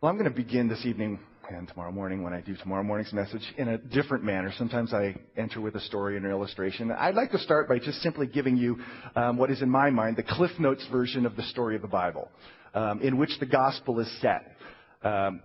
Well, I'm going to begin this evening and tomorrow morning when I do tomorrow morning's message in a different manner. Sometimes I enter with a story and an illustration. I'd like to start by just simply giving you um, what is in my mind the Cliff Notes version of the story of the Bible, um, in which the gospel is set. Um,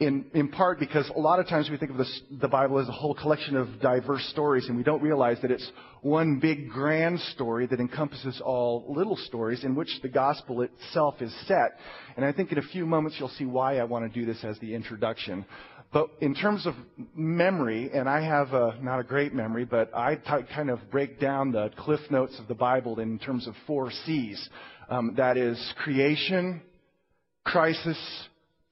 in, in part because a lot of times we think of this, the Bible as a whole collection of diverse stories, and we don't realize that it's one big grand story that encompasses all little stories in which the gospel itself is set. And I think in a few moments you'll see why I want to do this as the introduction. But in terms of memory, and I have a, not a great memory, but I t- kind of break down the cliff notes of the Bible in terms of four C's. Um, that is creation, crisis,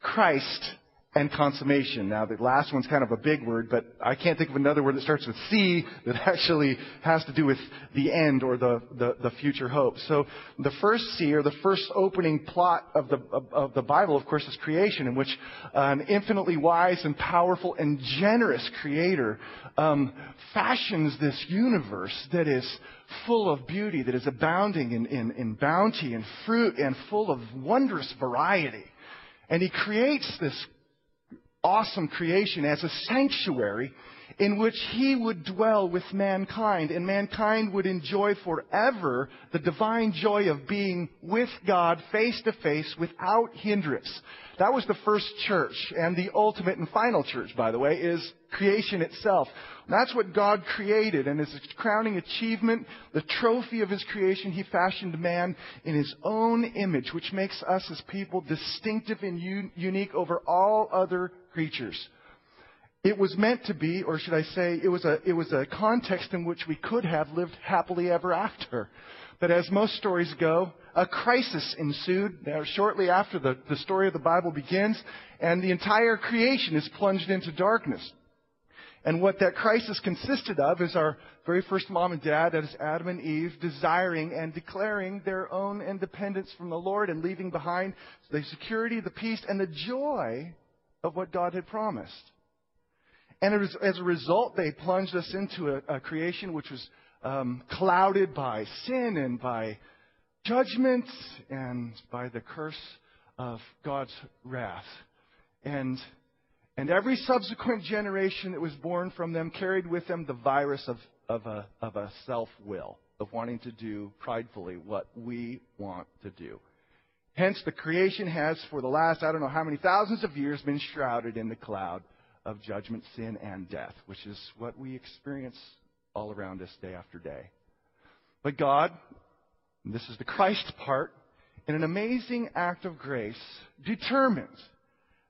Christ, and consummation. Now, the last one's kind of a big word, but I can't think of another word that starts with C that actually has to do with the end or the, the, the future hope. So the first C, or the first opening plot of the, of, the Bible, of course, is creation, in which an infinitely wise and powerful and generous creator um, fashions this universe that is full of beauty, that is abounding in, in, in bounty and fruit and full of wondrous variety. And he creates this awesome creation as a sanctuary in which he would dwell with mankind and mankind would enjoy forever the divine joy of being with God face to face without hindrance. That was the first church and the ultimate and final church, by the way, is creation itself. That's what God created and as a crowning achievement, the trophy of his creation, he fashioned man in his own image, which makes us as people distinctive and unique over all other creatures. It was meant to be, or should I say, it was a, it was a context in which we could have lived happily ever after. But as most stories go, a crisis ensued shortly after the, the story of the Bible begins, and the entire creation is plunged into darkness. And what that crisis consisted of is our very first mom and dad, that is Adam and Eve, desiring and declaring their own independence from the Lord and leaving behind the security, the peace, and the joy of what God had promised. And as a result, they plunged us into a, a creation which was um, clouded by sin and by judgment and by the curse of God's wrath. And, and every subsequent generation that was born from them carried with them the virus of, of a, of a self will, of wanting to do pridefully what we want to do. Hence, the creation has, for the last, I don't know how many thousands of years, been shrouded in the cloud of judgment, sin, and death, which is what we experience all around us day after day. But God, this is the Christ part, in an amazing act of grace, determined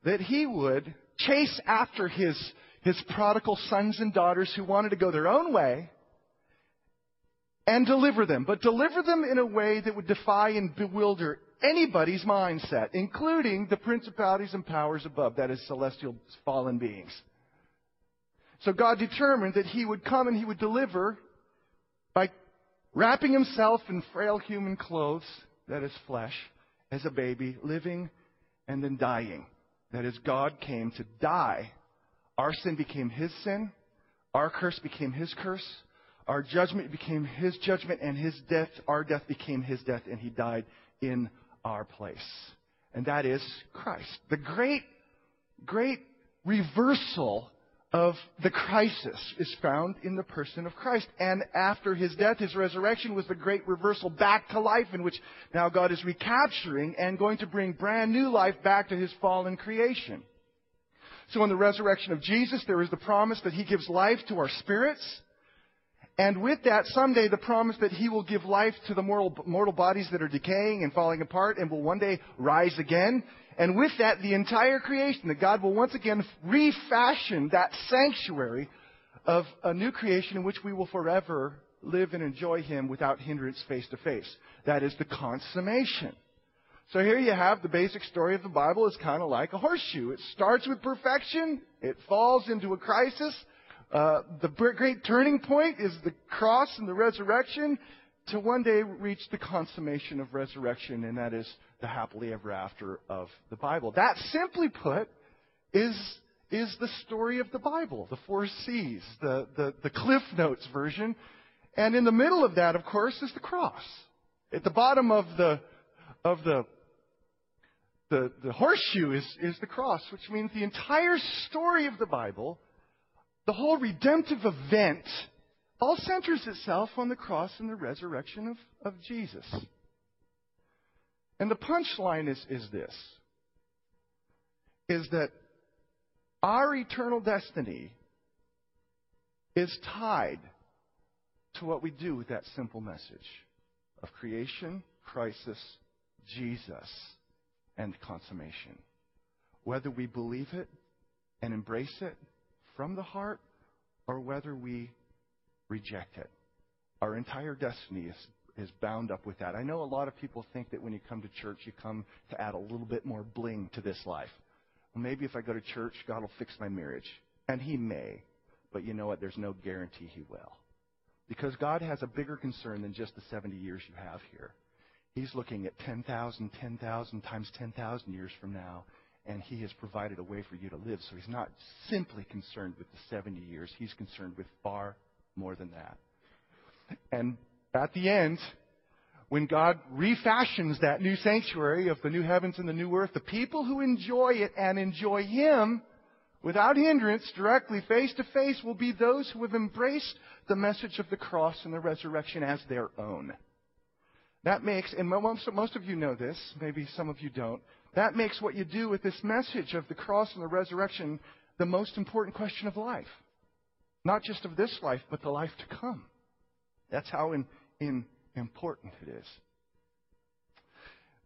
that He would chase after His, His prodigal sons and daughters who wanted to go their own way and deliver them, but deliver them in a way that would defy and bewilder anybody's mindset, including the principalities and powers above, that is, celestial fallen beings. So God determined that He would come and He would deliver by wrapping Himself in frail human clothes, that is, flesh, as a baby, living and then dying. That is, God came to die. Our sin became His sin. Our curse became His curse. Our judgment became His judgment, and His death, our death became His death, and He died in our place. And that is Christ. The great, great reversal of the crisis is found in the person of Christ. And after his death, his resurrection was the great reversal back to life in which now God is recapturing and going to bring brand new life back to his fallen creation. So in the resurrection of Jesus, there is the promise that he gives life to our spirits and with that, someday the promise that He will give life to the mortal, mortal bodies that are decaying and falling apart and will one day rise again. And with that, the entire creation, that God will once again refashion that sanctuary of a new creation in which we will forever live and enjoy Him without hindrance face to face. That is the consummation. So here you have the basic story of the Bible. It's kind of like a horseshoe. It starts with perfection. It falls into a crisis. Uh, the great turning point is the cross and the resurrection to one day reach the consummation of resurrection, and that is the happily ever after of the Bible. That, simply put, is, is the story of the Bible, the four C's, the, the, the Cliff Notes version. And in the middle of that, of course, is the cross. At the bottom of the, of the the, the horseshoe is, is the cross, which means the entire story of the Bible, the whole redemptive event, all centers itself on the cross and the resurrection of, of Jesus. And the punchline is, is this is that our eternal destiny is tied to what we do with that simple message of creation, crisis, Jesus, and consummation. Whether we believe it and embrace it from the heart or whether we reject it. Our entire destiny is, is bound up with that. I know a lot of people think that when you come to church, you come to add a little bit more bling to this life. Well, maybe if I go to church, God will fix my marriage. And He may. But you know what? There's no guarantee He will. Because God has a bigger concern than just the 70 years you have here. He's looking at 10,000, 10,000 times 10,000 years from now, and He has provided a way for you to live. So He's not simply concerned with the 70 years, He's concerned with far more than that. And at the end, when God refashions that new sanctuary of the new heavens and the new earth, the people who enjoy it and enjoy Him without hindrance, directly face to face, will be those who have embraced the message of the cross and the resurrection as their own. That makes, and most, of you know this, maybe some of you don't, that makes what you do with this message of the cross and the resurrection the most important question of life. Not just of this life, but the life to come. That's how in, in important it is.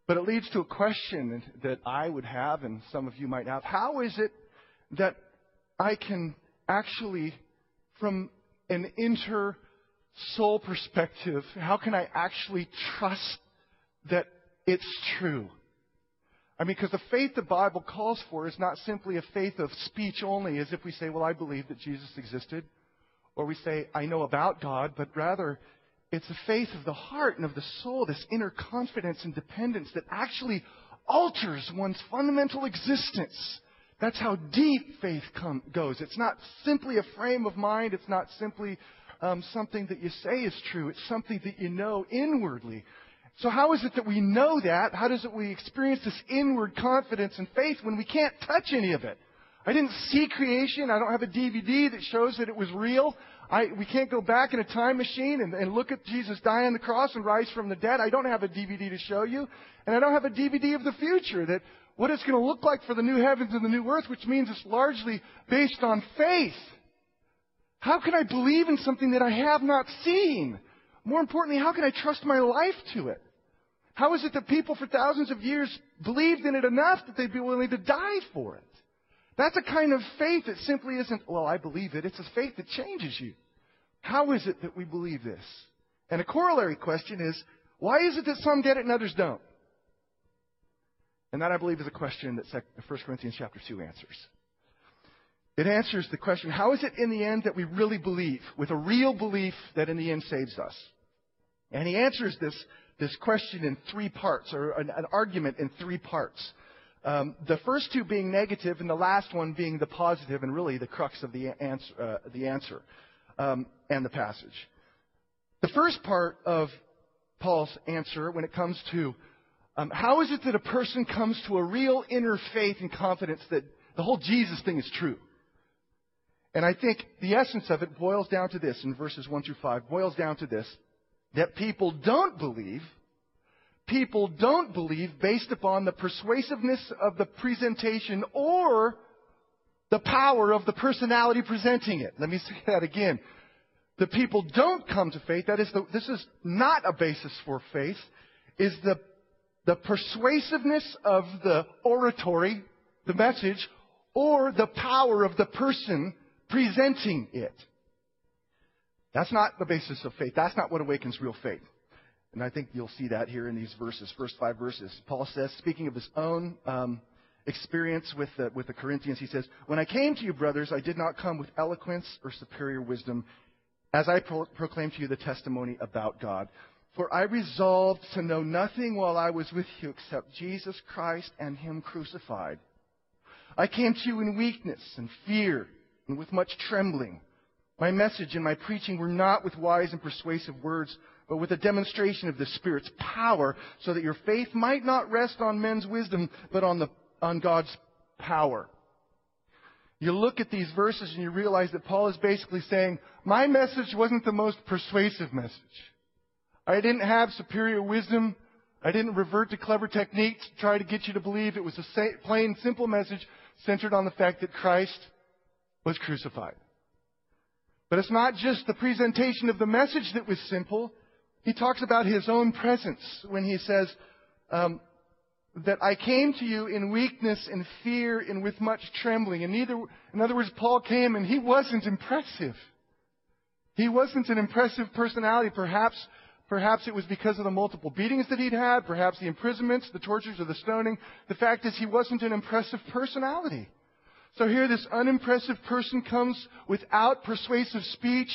But it leads to a question that I would have, and some of you might have. How is it that I can actually, from an inter soul perspective, how can I actually trust that it's true? I mean, because the faith the Bible calls for is not simply a faith of speech only, as if we say, well, I believe that Jesus existed, or we say, I know about God, but rather it's a faith of the heart and of the soul, this inner confidence and dependence that actually alters one's fundamental existence. That's how deep faith come, goes. It's not simply a frame of mind. It's not simply um, something that you say is true. It's something that you know inwardly. So how is it that we know that? How does it we experience this inward confidence and faith when we can't touch any of it? I didn't see creation. I don't have a DVD that shows that it was real. I, we can't go back in a time machine and, and look at Jesus die on the cross and rise from the dead. I don't have a DVD to show you. And I don't have a DVD of the future that what it's going to look like for the new heavens and the new earth, which means it's largely based on faith. How can I believe in something that I have not seen? More importantly, how can I trust my life to it? How is it that people for thousands of years believed in it enough that they'd be willing to die for it? That's a kind of faith that simply isn't, well, I believe it. It's a faith that changes you. How is it that we believe this? And a corollary question is, why is it that some get it and others don't? And that, I believe, is a question that 1 Corinthians chapter 2 answers. It answers the question, how is it in the end that we really believe, with a real belief that in the end saves us? And he answers this, this question in three parts, or an, an argument in three parts. Um, the first two being negative, and the last one being the positive, and really the crux of the answer, uh, the answer um, and the passage. The first part of Paul's answer, when it comes to um, how is it that a person comes to a real inner faith and confidence that the whole Jesus thing is true? And I think the essence of it boils down to this in verses 1 through 5, boils down to this that people don't believe people don't believe based upon the persuasiveness of the presentation or the power of the personality presenting it. Let me say that again. The people don't come to faith. That is, the, this is not a basis for faith. Is the the persuasiveness of the oratory, the message, or the power of the person presenting it. That's not the basis of faith. That's not what awakens real faith. And I think you'll see that here in these verses, first five verses. Paul says, speaking of his own um, experience with the, with the Corinthians, he says, When I came to you, brothers, I did not come with eloquence or superior wisdom, as I pro- proclaimed to you the testimony about God. For I resolved to know nothing while I was with you except Jesus Christ and Him crucified. I came to you in weakness and fear and with much trembling. My message and my preaching were not with wise and persuasive words but with a demonstration of the Spirit's power, so that your faith might not rest on men's wisdom, but on, the, on God's power. You look at these verses and you realize that Paul is basically saying, my message wasn't the most persuasive message. I didn't have superior wisdom. I didn't revert to clever techniques to try to get you to believe. It was a plain, simple message centered on the fact that Christ was crucified. But it's not just the presentation of the message that was simple. He talks about his own presence when he says um, that I came to you in weakness and fear and with much trembling. And neither, in other words, Paul came and he wasn't impressive. He wasn't an impressive personality. Perhaps, perhaps it was because of the multiple beatings that he'd had, perhaps the imprisonments, the tortures, or the stoning. The fact is he wasn't an impressive personality. So here this unimpressive person comes without persuasive speech,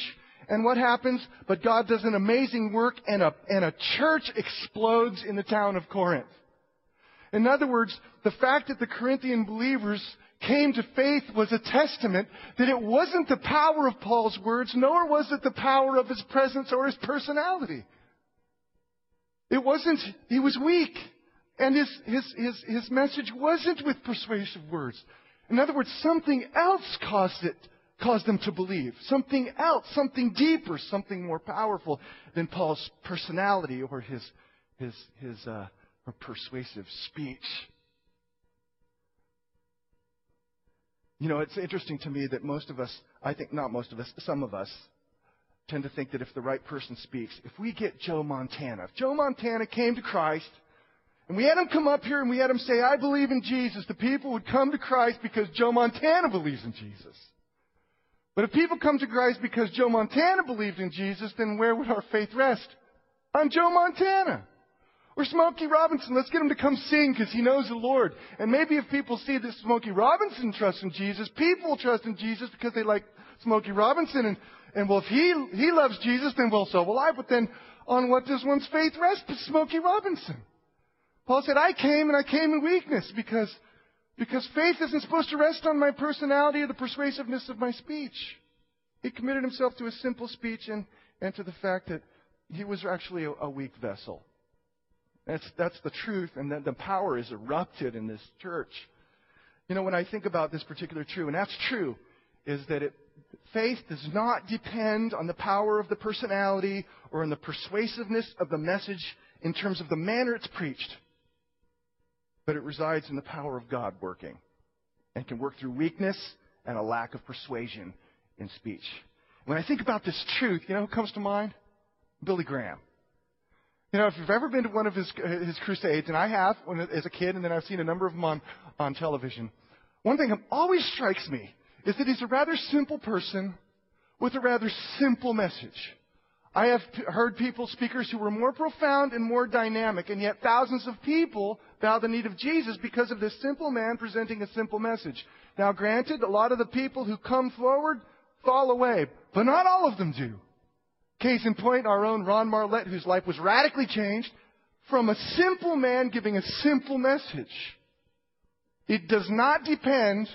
and what happens? But God does an amazing work and a, and a church explodes in the town of Corinth. In other words, the fact that the Corinthian believers came to faith was a testament that it wasn't the power of Paul's words, nor was it the power of his presence or his personality. It wasn't, he was weak. And his, his, his, his message wasn't with persuasive words. In other words, something else caused it, caused them to believe. Something else, something deeper, something more powerful than Paul's personality or his, his, his uh, persuasive speech. You know, it's interesting to me that most of us, I think not most of us, some of us, tend to think that if the right person speaks, if we get Joe Montana, if Joe Montana came to Christ, and we had him come up here and we had him say, I believe in Jesus, the people would come to Christ because Joe Montana believes in Jesus. But if people come to Christ because Joe Montana believed in Jesus, then where would our faith rest? On Joe Montana. Or Smokey Robinson, let's get him to come sing because he knows the Lord. And maybe if people see that Smokey Robinson trusts in Jesus, people will trust in Jesus because they like Smokey Robinson. And, and well, if he, he loves Jesus, then well, so will I. But then on what does one's faith rest? But Smokey Robinson. Paul said, I came and I came in weakness because, because faith isn't supposed to rest on my personality or the persuasiveness of my speech. He committed himself to a simple speech and, and to the fact that he was actually a, a weak vessel. That's, that's the truth, and that the power is erupted in this church. You know, when I think about this particular truth, and that's true, is that it, faith does not depend on the power of the personality or on the persuasiveness of the message in terms of the manner it's preached, but it resides in the power of God working and can work through weakness and a lack of persuasion in speech. When I think about this truth, you know who comes to mind? Billy Graham. You know, if you've ever been to one of his, his crusades, and I have when, as a kid, and then I've seen a number of them on, on television, one thing that always strikes me is that he's a rather simple person with a rather simple message. I have heard people, speakers who were more profound and more dynamic, and yet thousands of people bow the knee of Jesus because of this simple man presenting a simple message. Now, granted, a lot of the people who come forward fall away, but not all of them do. Case in point, our own Ron Marlette, whose life was radically changed from a simple man giving a simple message. It does not depend,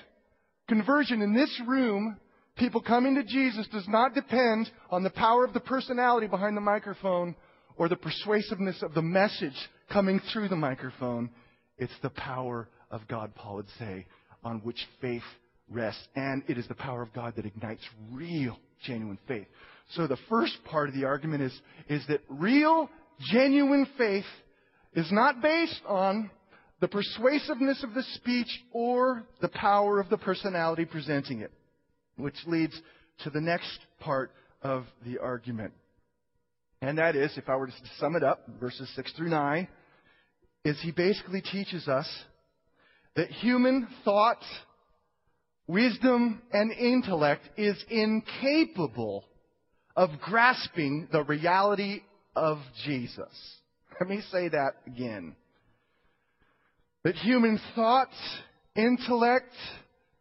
conversion in this room, people coming to Jesus does not depend on the power of the personality behind the microphone or the persuasiveness of the message coming through the microphone. It's the power of God, Paul would say, on which faith rests. And it is the power of God that ignites real, genuine faith. So the first part of the argument is, is that real, genuine faith is not based on the persuasiveness of the speech or the power of the personality presenting it. Which leads to the next part of the argument. And that is, if I were to sum it up, verses 6 through 9, is he basically teaches us that human thought, wisdom, and intellect is incapable of grasping the reality of Jesus. Let me say that again. That human thought, intellect,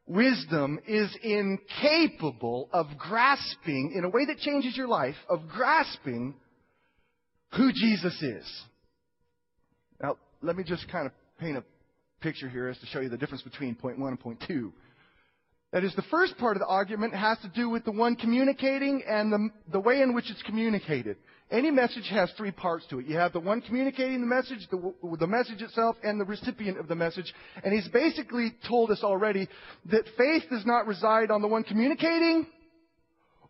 wisdom is incapable of grasping, in a way that changes your life, of grasping who Jesus is. Now, let me just kind of paint a picture here as to show you the difference between point one and point two. That is, the first part of the argument has to do with the one communicating and the, the way in which it's communicated. Any message has three parts to it. You have the one communicating the message, the, the message itself, and the recipient of the message. And he's basically told us already that faith does not reside on the one communicating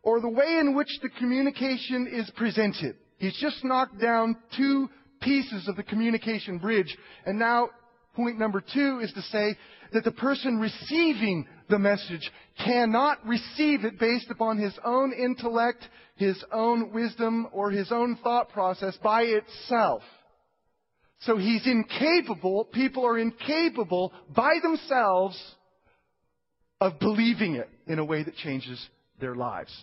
or the way in which the communication is presented. He's just knocked down two pieces of the communication bridge. And now, point number two is to say that the person receiving the message cannot receive it based upon his own intellect, his own wisdom, or his own thought process by itself. So he's incapable, people are incapable by themselves of believing it in a way that changes their lives.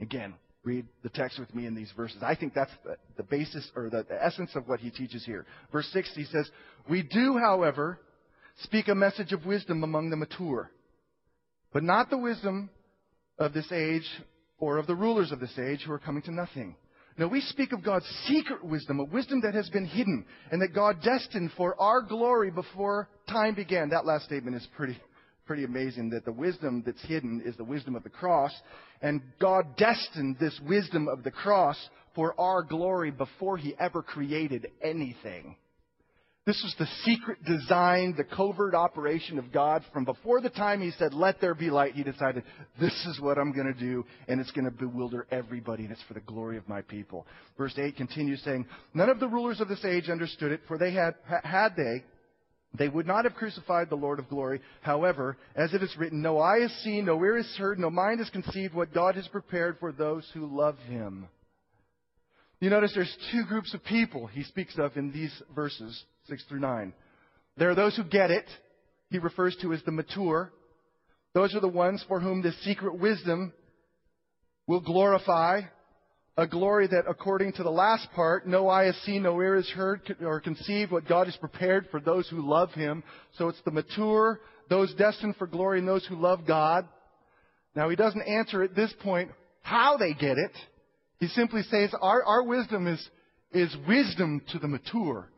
Again, read the text with me in these verses. I think that's the, the basis or the, the essence of what he teaches here. Verse 6, he says, We do, however, speak a message of wisdom among the mature, but not the wisdom of this age or of the rulers of this age who are coming to nothing. No, we speak of God's secret wisdom, a wisdom that has been hidden and that God destined for our glory before time began. That last statement is pretty, pretty amazing that the wisdom that's hidden is the wisdom of the cross and God destined this wisdom of the cross for our glory before he ever created anything. This was the secret design, the covert operation of God. From before the time He said, let there be light, He decided, this is what I'm going to do, and it's going to bewilder everybody, and it's for the glory of my people. Verse 8 continues saying, None of the rulers of this age understood it, for they had, had they, they would not have crucified the Lord of glory. However, as it is written, no eye has seen, no ear has heard, no mind has conceived what God has prepared for those who love Him. You notice there's two groups of people he speaks of in these verses. 6 through 9. There are those who get it. He refers to as the mature. Those are the ones for whom this secret wisdom will glorify a glory that, according to the last part, no eye has seen, no ear has heard or conceived what God has prepared for those who love Him. So it's the mature, those destined for glory, and those who love God. Now, He doesn't answer at this point how they get it. He simply says, our, our wisdom is, is wisdom to the mature.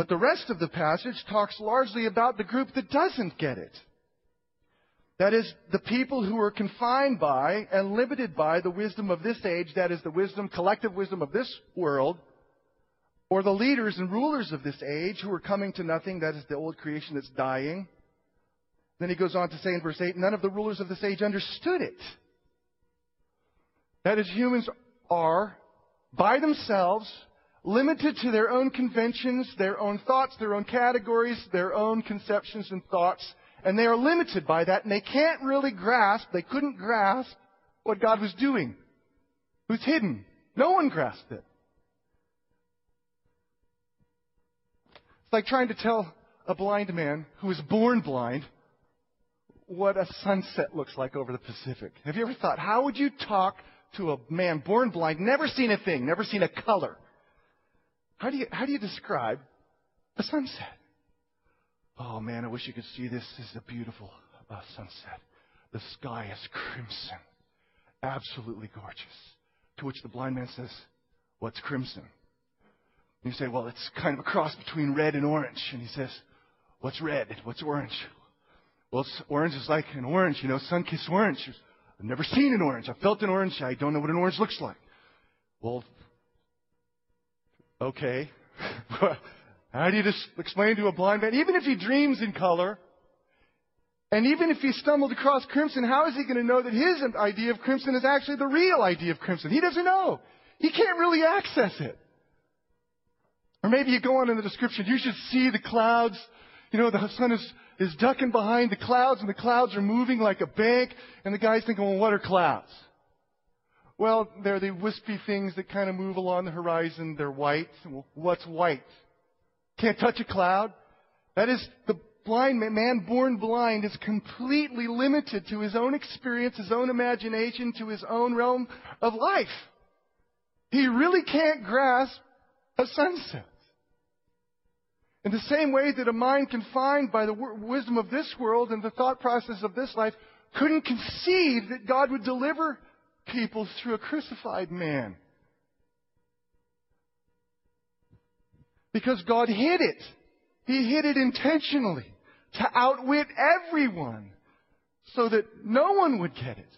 But the rest of the passage talks largely about the group that doesn't get it. That is, the people who are confined by and limited by the wisdom of this age, that is, the wisdom, collective wisdom of this world, or the leaders and rulers of this age who are coming to nothing, that is, the old creation that's dying. Then he goes on to say in verse 8, none of the rulers of this age understood it. That is, humans are, by themselves, limited to their own conventions, their own thoughts, their own categories, their own conceptions and thoughts, and they are limited by that, and they can't really grasp, they couldn't grasp what God was doing. Was hidden. No one grasped it. It's like trying to tell a blind man who was born blind what a sunset looks like over the Pacific. Have you ever thought, how would you talk to a man born blind, never seen a thing, never seen a color? How do you, how do you describe a sunset? Oh man, I wish you could see this. This is a beautiful uh, sunset. The sky is crimson. Absolutely gorgeous. To which the blind man says, What's crimson? And you say, Well, it's kind of a cross between red and orange. And he says, What's red? What's orange? Well, orange is like an orange, you know, sun kissed orange. I've never seen an orange. I've felt an orange. I don't know what an orange looks like. Well, Okay. How do you explain to a blind man? Even if he dreams in color, and even if he stumbled across crimson, how is he going to know that his idea of crimson is actually the real idea of crimson? He doesn't know. He can't really access it. Or maybe you go on in the description, you should see the clouds. You know, the sun is, is ducking behind the clouds and the clouds are moving like a bank. And the guy's thinking, well, what are clouds? Well, they're the wispy things that kind of move along the horizon. They're white. What's white? Can't touch a cloud. That is, the blind man, man born blind is completely limited to his own experience, his own imagination, to his own realm of life. He really can't grasp a sunset. In the same way that a mind confined by the wisdom of this world and the thought process of this life couldn't conceive that God would deliver people through a crucified man. Because God hid it. He hid it intentionally to outwit everyone. so that no one would get it.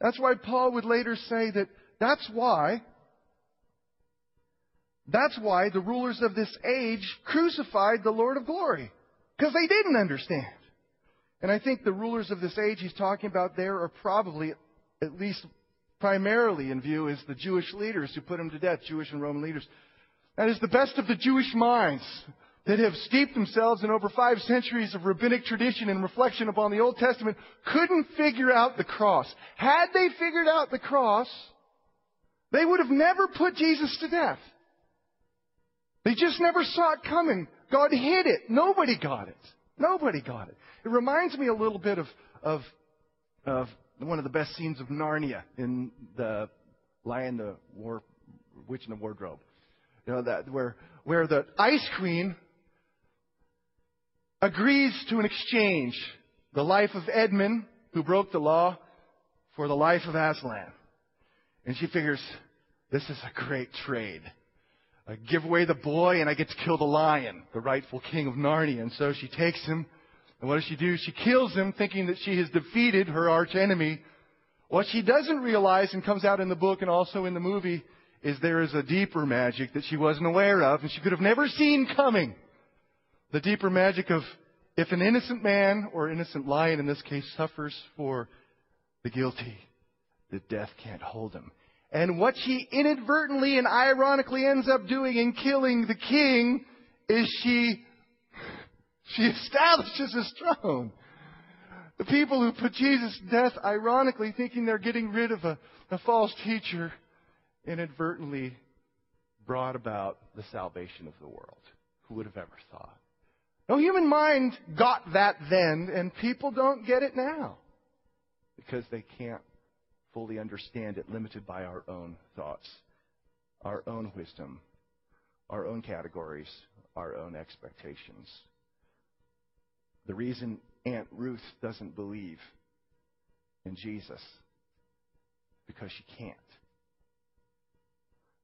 That's why Paul would later say that that's why that's why the rulers of this age crucified the Lord of glory. Because they didn't understand. And I think the rulers of this age he's talking about there are probably, at least primarily in view, is the Jewish leaders who put him to death, Jewish and Roman leaders. That is the best of the Jewish minds that have steeped themselves in over five centuries of rabbinic tradition and reflection upon the Old Testament couldn't figure out the cross. Had they figured out the cross, they would have never put Jesus to death. They just never saw it coming. God hid it. Nobody got it. Nobody got it. It reminds me a little bit of, of, of one of the best scenes of Narnia in the Lion, the War, Witch in the Wardrobe. You know, that, where, where the Ice Queen agrees to an exchange. The life of Edmund, who broke the law, for the life of Aslan. And she figures, this is a great trade. I give away the boy and I get to kill the lion, the rightful king of Narnia. And so she takes him, and what does she do? She kills him thinking that she has defeated her arch enemy. What she doesn't realize and comes out in the book and also in the movie is there is a deeper magic that she wasn't aware of and she could have never seen coming. The deeper magic of if an innocent man or innocent lion in this case suffers for the guilty, the death can't hold him. And what she inadvertently and ironically ends up doing in killing the king is she, she establishes his throne. The people who put Jesus to death, ironically thinking they're getting rid of a, a false teacher, inadvertently brought about the salvation of the world. Who would have ever thought? No human mind got that then, and people don't get it now because they can't fully understand it, limited by our own thoughts, our own wisdom, our own categories, our own expectations. The reason Aunt Ruth doesn't believe in Jesus because she can't.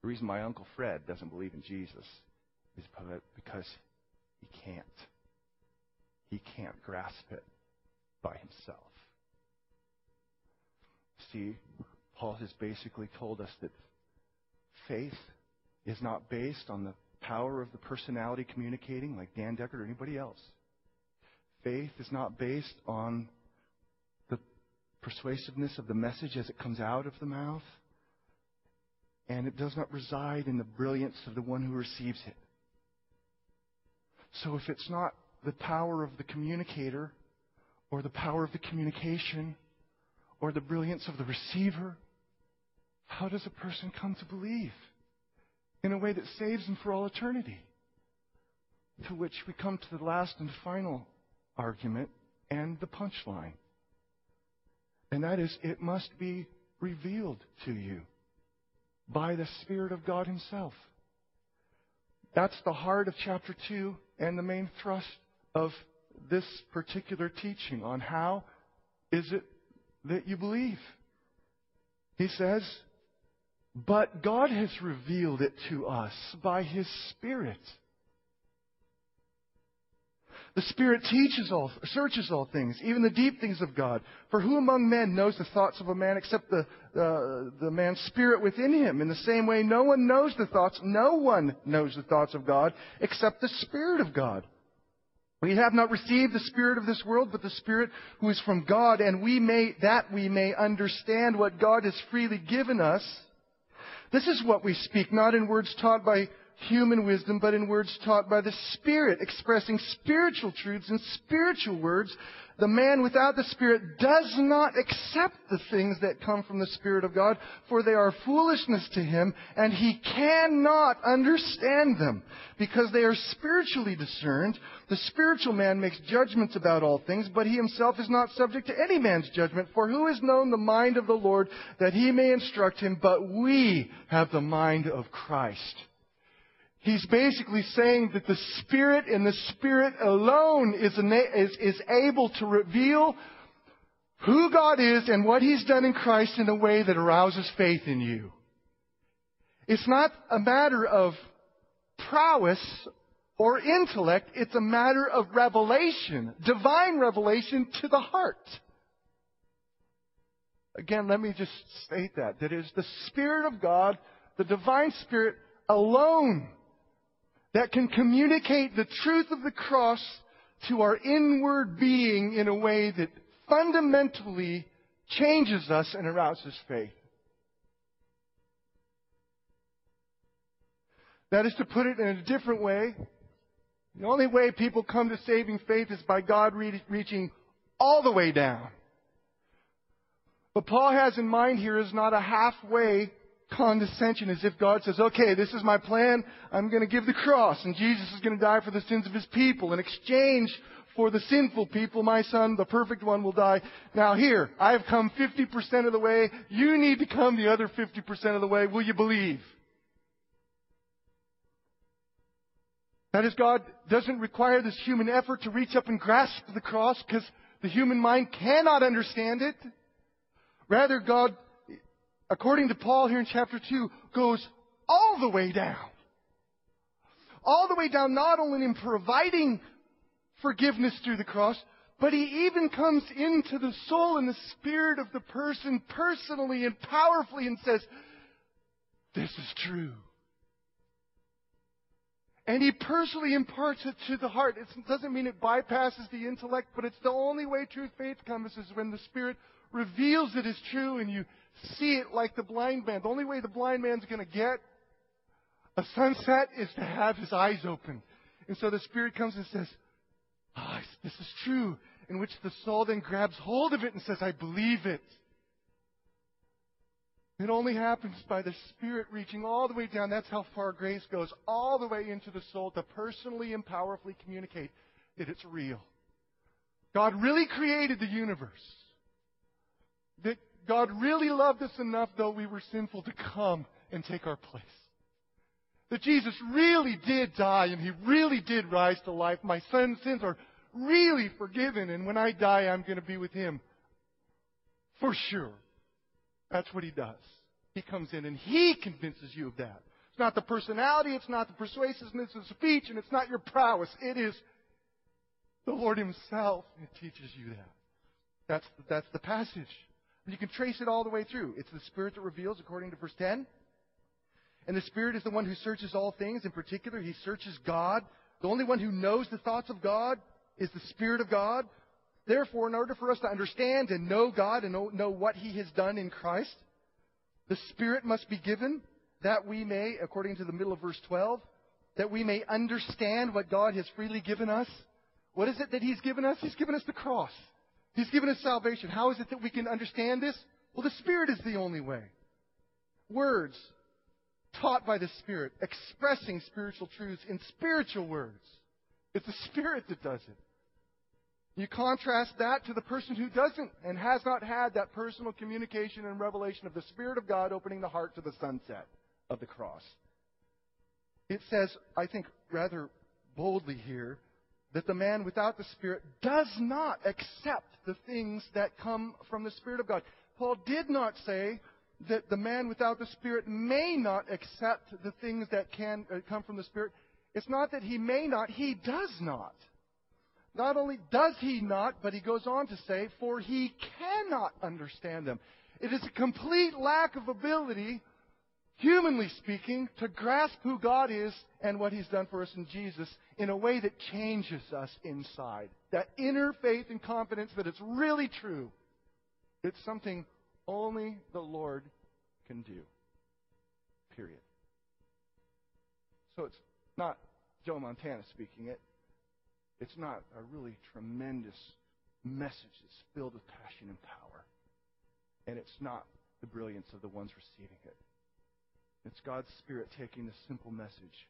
The reason my Uncle Fred doesn't believe in Jesus is because he can't. He can't grasp it by himself. See, Paul has basically told us that faith is not based on the power of the personality communicating like Dan Deckard or anybody else. Faith is not based on the persuasiveness of the message as it comes out of the mouth. And it does not reside in the brilliance of the one who receives it. So if it's not the power of the communicator or the power of the communication or the brilliance of the receiver, how does a person come to believe in a way that saves them for all eternity? To which we come to the last and final argument and the punchline. And that is, it must be revealed to you by the Spirit of God Himself. That's the heart of chapter 2 and the main thrust of this particular teaching on how is it that you believe. He says, but God has revealed it to us by His Spirit. The Spirit teaches all, searches all things, even the deep things of God. For who among men knows the thoughts of a man except the, uh, the man's spirit within him? In the same way, no one knows the thoughts, no one knows the thoughts of God except the Spirit of God. We have not received the spirit of this world, but the spirit who is from God, and we may, that we may understand what God has freely given us. This is what we speak, not in words taught by human wisdom, but in words taught by the Spirit, expressing spiritual truths in spiritual words, the man without the Spirit does not accept the things that come from the Spirit of God, for they are foolishness to him, and he cannot understand them, because they are spiritually discerned. The spiritual man makes judgments about all things, but he himself is not subject to any man's judgment, for who has known the mind of the Lord that he may instruct him? But we have the mind of Christ. He's basically saying that the Spirit and the Spirit alone is, is, is able to reveal who God is and what He's done in Christ in a way that arouses faith in you. It's not a matter of prowess or intellect, it's a matter of revelation, divine revelation to the heart. Again, let me just state that. That is the Spirit of God, the divine Spirit alone, that can communicate the truth of the cross to our inward being in a way that fundamentally changes us and arouses faith. That is to put it in a different way. The only way people come to saving faith is by God re- reaching all the way down. What Paul has in mind here is not a halfway condescension as if God says, okay, this is my plan. I'm going to give the cross and Jesus is going to die for the sins of his people. In exchange for the sinful people, my son, the perfect one, will die. Now here, I have come 50% of the way. You need to come the other 50% of the way. Will you believe? That is, God doesn't require this human effort to reach up and grasp the cross because the human mind cannot understand it. Rather, God, according to Paul here in chapter 2, goes all the way down. All the way down, not only in providing forgiveness through the cross, but he even comes into the soul and the spirit of the person personally and powerfully and says, This is true. And he personally imparts it to the heart. It doesn't mean it bypasses the intellect, but it's the only way true faith comes is when the Spirit reveals it is true and you see it like the blind man. The only way the blind man's going to get a sunset is to have his eyes open. And so the Spirit comes and says, oh, This is true. In which the soul then grabs hold of it and says, I believe it. It only happens by the Spirit reaching all the way down. That's how far grace goes, all the way into the soul to personally and powerfully communicate that it's real. God really created the universe. That God really loved us enough, though we were sinful, to come and take our place. That Jesus really did die and he really did rise to life. My son's sins are really forgiven, and when I die, I'm going to be with him. For sure. That's what he does. He comes in and he convinces you of that. It's not the personality, it's not the persuasiveness of speech, and it's not your prowess. It is the Lord himself that teaches you that. That's, that's the passage. You can trace it all the way through. It's the Spirit that reveals, according to verse 10. And the Spirit is the one who searches all things. In particular, He searches God. The only one who knows the thoughts of God is the Spirit of God. Therefore, in order for us to understand and know God and know, what He has done in Christ, the Spirit must be given that we may, according to the middle of verse 12, that we may understand what God has freely given us. What is it that He's given us? He's given us the cross. He's given us salvation. How is it that we can understand this? Well, the Spirit is the only way. Words taught by the Spirit, expressing spiritual truths in spiritual words. It's the Spirit that does it. You contrast that to the person who doesn't and has not had that personal communication and revelation of the Spirit of God opening the heart to the sunset of the cross. It says, I think rather boldly here, that the man without the Spirit does not accept the things that come from the Spirit of God. Paul did not say that the man without the Spirit may not accept the things that can uh, come from the Spirit. It's not that he may not, he does not. Not only does he not, but he goes on to say, for he cannot understand them. It is a complete lack of ability, humanly speaking, to grasp who God is and what he's done for us in Jesus in a way that changes us inside. That inner faith and confidence that it's really true. It's something only the Lord can do. Period. So it's not Joe Montana speaking it. It's not a really tremendous message that's filled with passion and power. And it's not the brilliance of the ones receiving it. It's God's Spirit taking the simple message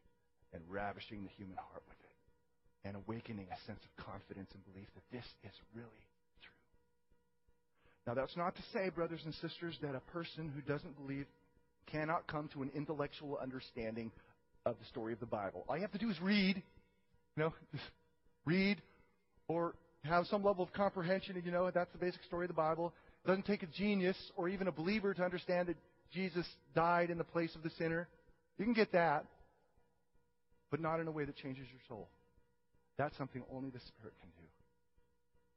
and ravishing the human heart with it and awakening a sense of confidence and belief that this is really true. Now, that's not to say, brothers and sisters, that a person who doesn't believe cannot come to an intellectual understanding of the story of the Bible. All you have to do is read. You know, read or have some level of comprehension, and you know, that's the basic story of the Bible. It doesn't take a genius or even a believer to understand that Jesus died in the place of the sinner. You can get that, but not in a way that changes your soul. That's something only the Spirit can do.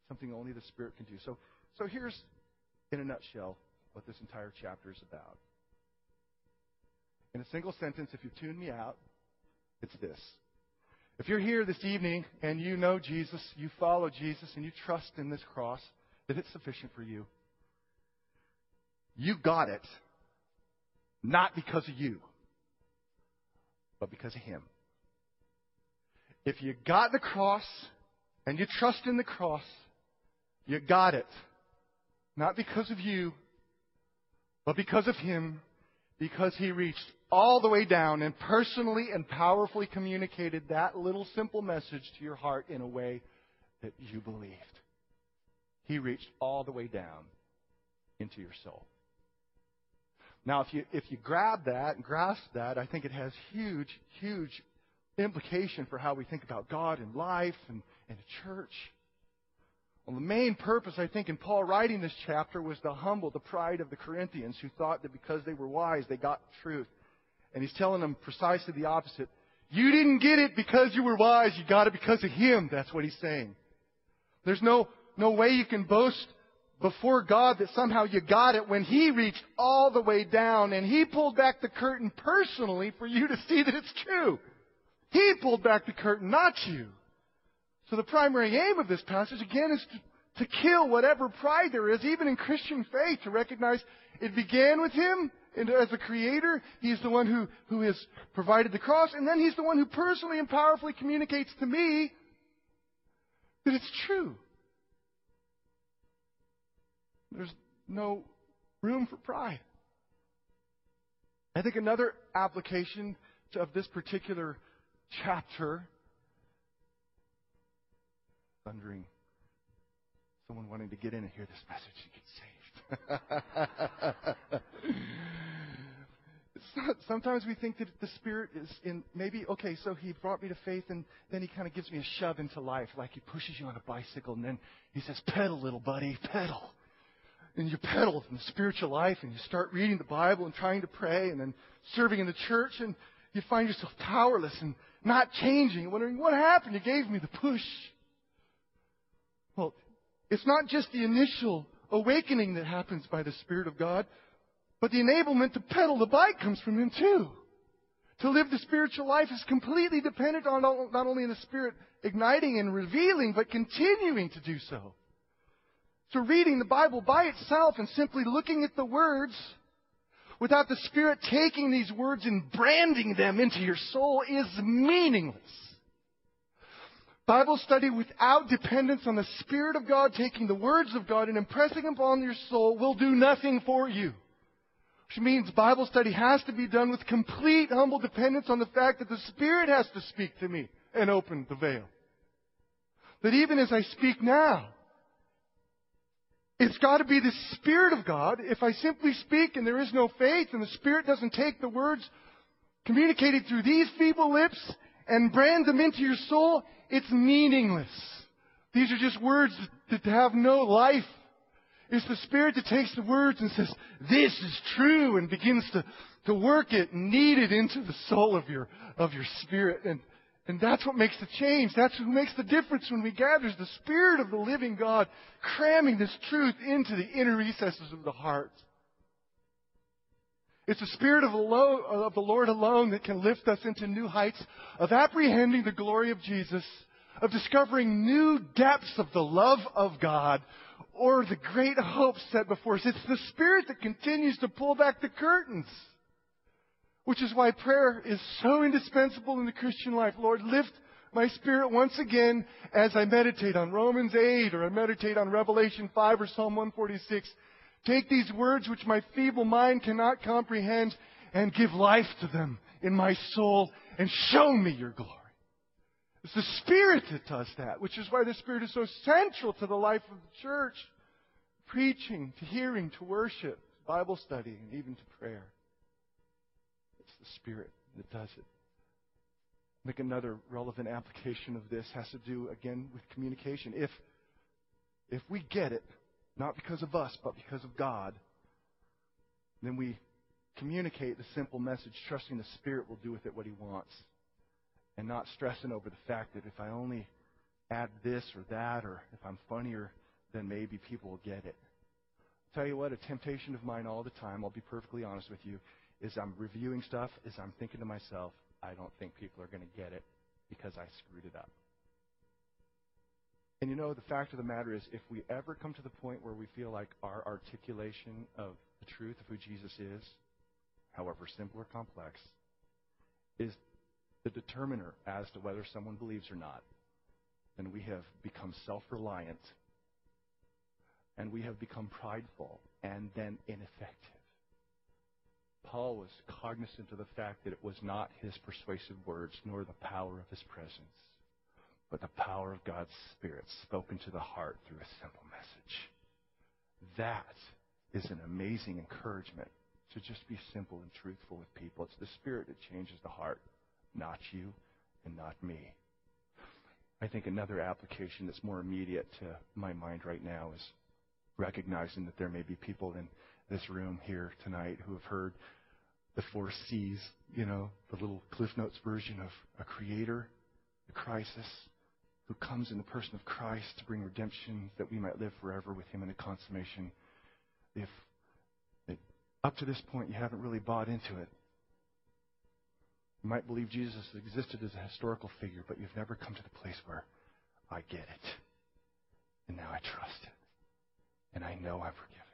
Something only the Spirit can do. So, so here's, in a nutshell, what this entire chapter is about. In a single sentence, if you tune me out, it's this. If you're here this evening and you know Jesus, you follow Jesus, and you trust in this cross, that it's sufficient for you. You got it, not because of you, but because of Him. If you got the cross and you trust in the cross, you got it. Not because of you, but because of Him, because He reached all the way down and personally and powerfully communicated that little simple message to your heart in a way that you believed. He reached all the way down into your soul. Now, if you, if you grab that and grasp that, I think it has huge, huge implication for how we think about God and life and, and the church. Well, the main purpose, I think, in Paul writing this chapter was to humble the pride of the Corinthians who thought that because they were wise, they got truth. And he's telling them precisely the opposite. You didn't get it because you were wise, you got it because of him. That's what he's saying. There's no, no way you can boast before God that somehow you got it when He reached all the way down and He pulled back the curtain personally for you to see that it's true. He pulled back the curtain, not you. So the primary aim of this passage, again, is to, to kill whatever pride there is, even in Christian faith, to recognize it began with Him and as a creator. He's the one who, who has provided the cross, and then He's the one who personally and powerfully communicates to me that it's true. There's no room for pride. I think another application of this particular chapter. Thundering. Someone wanting to get in and hear this message and get saved. sometimes we think that the Spirit is in, maybe, okay, so He brought me to faith and then He kind of gives me a shove into life, like He pushes you on a bicycle and then He says, pedal, little buddy, pedal. And you pedal in the spiritual life and you start reading the Bible and trying to pray and then serving in the church and you find yourself powerless and not changing, wondering, what happened? You gave me the push. Well, it's not just the initial awakening that happens by the Spirit of God, but the enablement to pedal the bike comes from Him too. To live the spiritual life is completely dependent on not only the Spirit igniting and revealing, but continuing to do so. So reading the Bible by itself and simply looking at the words without the Spirit taking these words and branding them into your soul is meaningless. Bible study without dependence on the Spirit of God taking the words of God and impressing them upon your soul will do nothing for you. Which means Bible study has to be done with complete humble dependence on the fact that the Spirit has to speak to me and open the veil. That even as I speak now, it's got to be the Spirit of God. If I simply speak and there is no faith and the Spirit doesn't take the words communicated through these feeble lips and brand them into your soul, it's meaningless. These are just words that have no life. It's the Spirit that takes the words and says, this is true and begins to, to work it, knead it into the soul of your, of your spirit. And and that's what makes the change. That's what makes the difference when we gather is the Spirit of the living God cramming this truth into the inner recesses of the heart. It's the Spirit of the, Lord alone that can lift us into new heights of apprehending the glory of Jesus, of discovering new depths of the love of God, or the great hope set before us. It's the Spirit that continues to pull back the curtains. Which is why prayer is so indispensable in the Christian life. Lord, lift my spirit once again as I meditate on Romans 8 or I meditate on Revelation 5 or Psalm 146. Take these words which my feeble mind cannot comprehend and give life to them in my soul and show me your glory. It's the Spirit that does that, which is why the Spirit is so central to the life of the church. Preaching, to hearing, to worship, Bible study, and even to prayer Spirit that does it. I think another relevant application of this has to do, again, with communication. If, if we get it, not because of us, but because of God, then we communicate the simple message, trusting the Spirit will do with it what He wants, and not stressing over the fact that if I only add this or that, or if I'm funnier, then maybe people will get it. Tell you what, a temptation of mine all the time, I'll be perfectly honest with you, is I'm reviewing stuff, is I'm thinking to myself, I don't think people are going to get it because I screwed it up. And you know, the fact of the matter is, if we ever come to the point where we feel like our articulation of the truth of who Jesus is, however simple or complex, is the determiner as to whether someone believes or not, then we have become self reliant and we have become prideful and then ineffective. Paul was cognizant of the fact that it was not his persuasive words nor the power of his presence, but the power of God's Spirit spoken to the heart through a simple message. That is an amazing encouragement to just be simple and truthful with people. It's the Spirit that changes the heart, not you and not me. I think another application that's more immediate to my mind right now is recognizing that there may be people in this room here tonight who have heard the four C's, you know, the little Cliff Notes version of a creator, a crisis, who comes in the person of Christ to bring redemption that we might live forever with him in a consummation. If, if up to this point you haven't really bought into it, you might believe Jesus existed as a historical figure, but you've never come to the place where I get it. And now I trust it and I know I'm forgiven.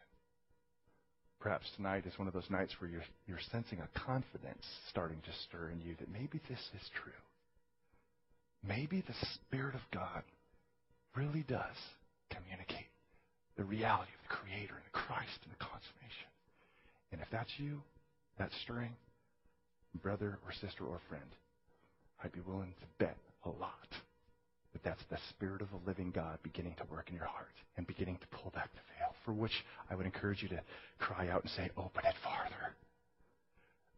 Perhaps tonight is one of those nights where you're, you're sensing a confidence starting to stir in you that maybe this is true. Maybe the Spirit of God really does communicate the reality of the Creator and the Christ and the consummation. And if that's you, that's stirring, brother or sister or friend, I'd be willing to bet a lot that's the Spirit of the living God beginning to work in your heart and beginning to pull back the veil, for which I would encourage you to cry out and say, Open it farther.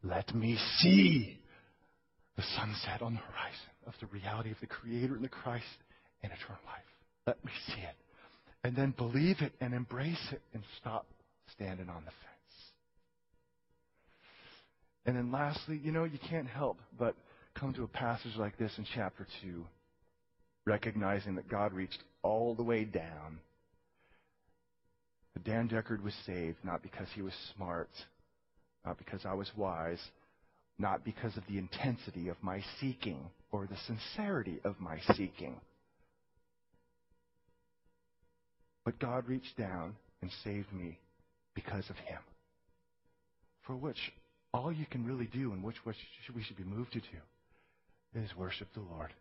Let me see the sunset on the horizon of the reality of the Creator and the Christ and eternal life. Let me see it. And then believe it and embrace it and stop standing on the fence. And then lastly, you know, you can't help but come to a passage like this in chapter 2 recognizing that God reached all the way down. But Dan Deckard was saved not because he was smart, not because I was wise, not because of the intensity of my seeking or the sincerity of my seeking. But God reached down and saved me because of him. For which all you can really do and which we should be moved to do is worship the Lord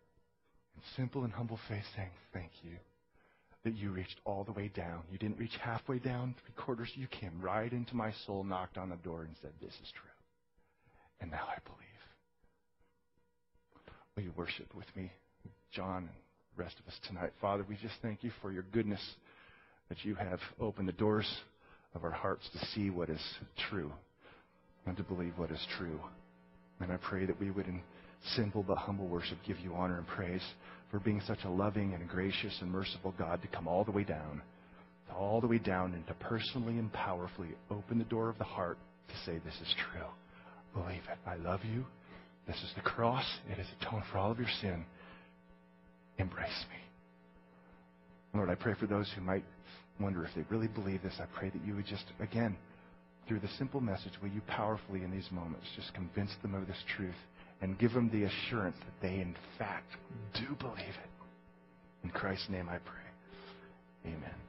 simple and humble faith saying, Thank you that you reached all the way down. You didn't reach halfway down, three quarters. You came right into my soul, knocked on the door, and said, This is true. And now I believe. Will you worship with me, John and the rest of us tonight? Father, we just thank you for your goodness that you have opened the doors of our hearts to see what is true and to believe what is true. And I pray that we would. In simple but humble worship give you honor and praise for being such a loving and gracious and merciful God to come all the way down, all the way down and to personally and powerfully open the door of the heart to say, This is true. Believe it. I love you. This is the cross. It is atoned for all of your sin. Embrace me. Lord, I pray for those who might wonder if they really believe this. I pray that you would just, again, through the simple message, will you powerfully in these moments just convince them of this truth and give them the assurance that they, in fact, do believe it. In Christ's name I pray. Amen.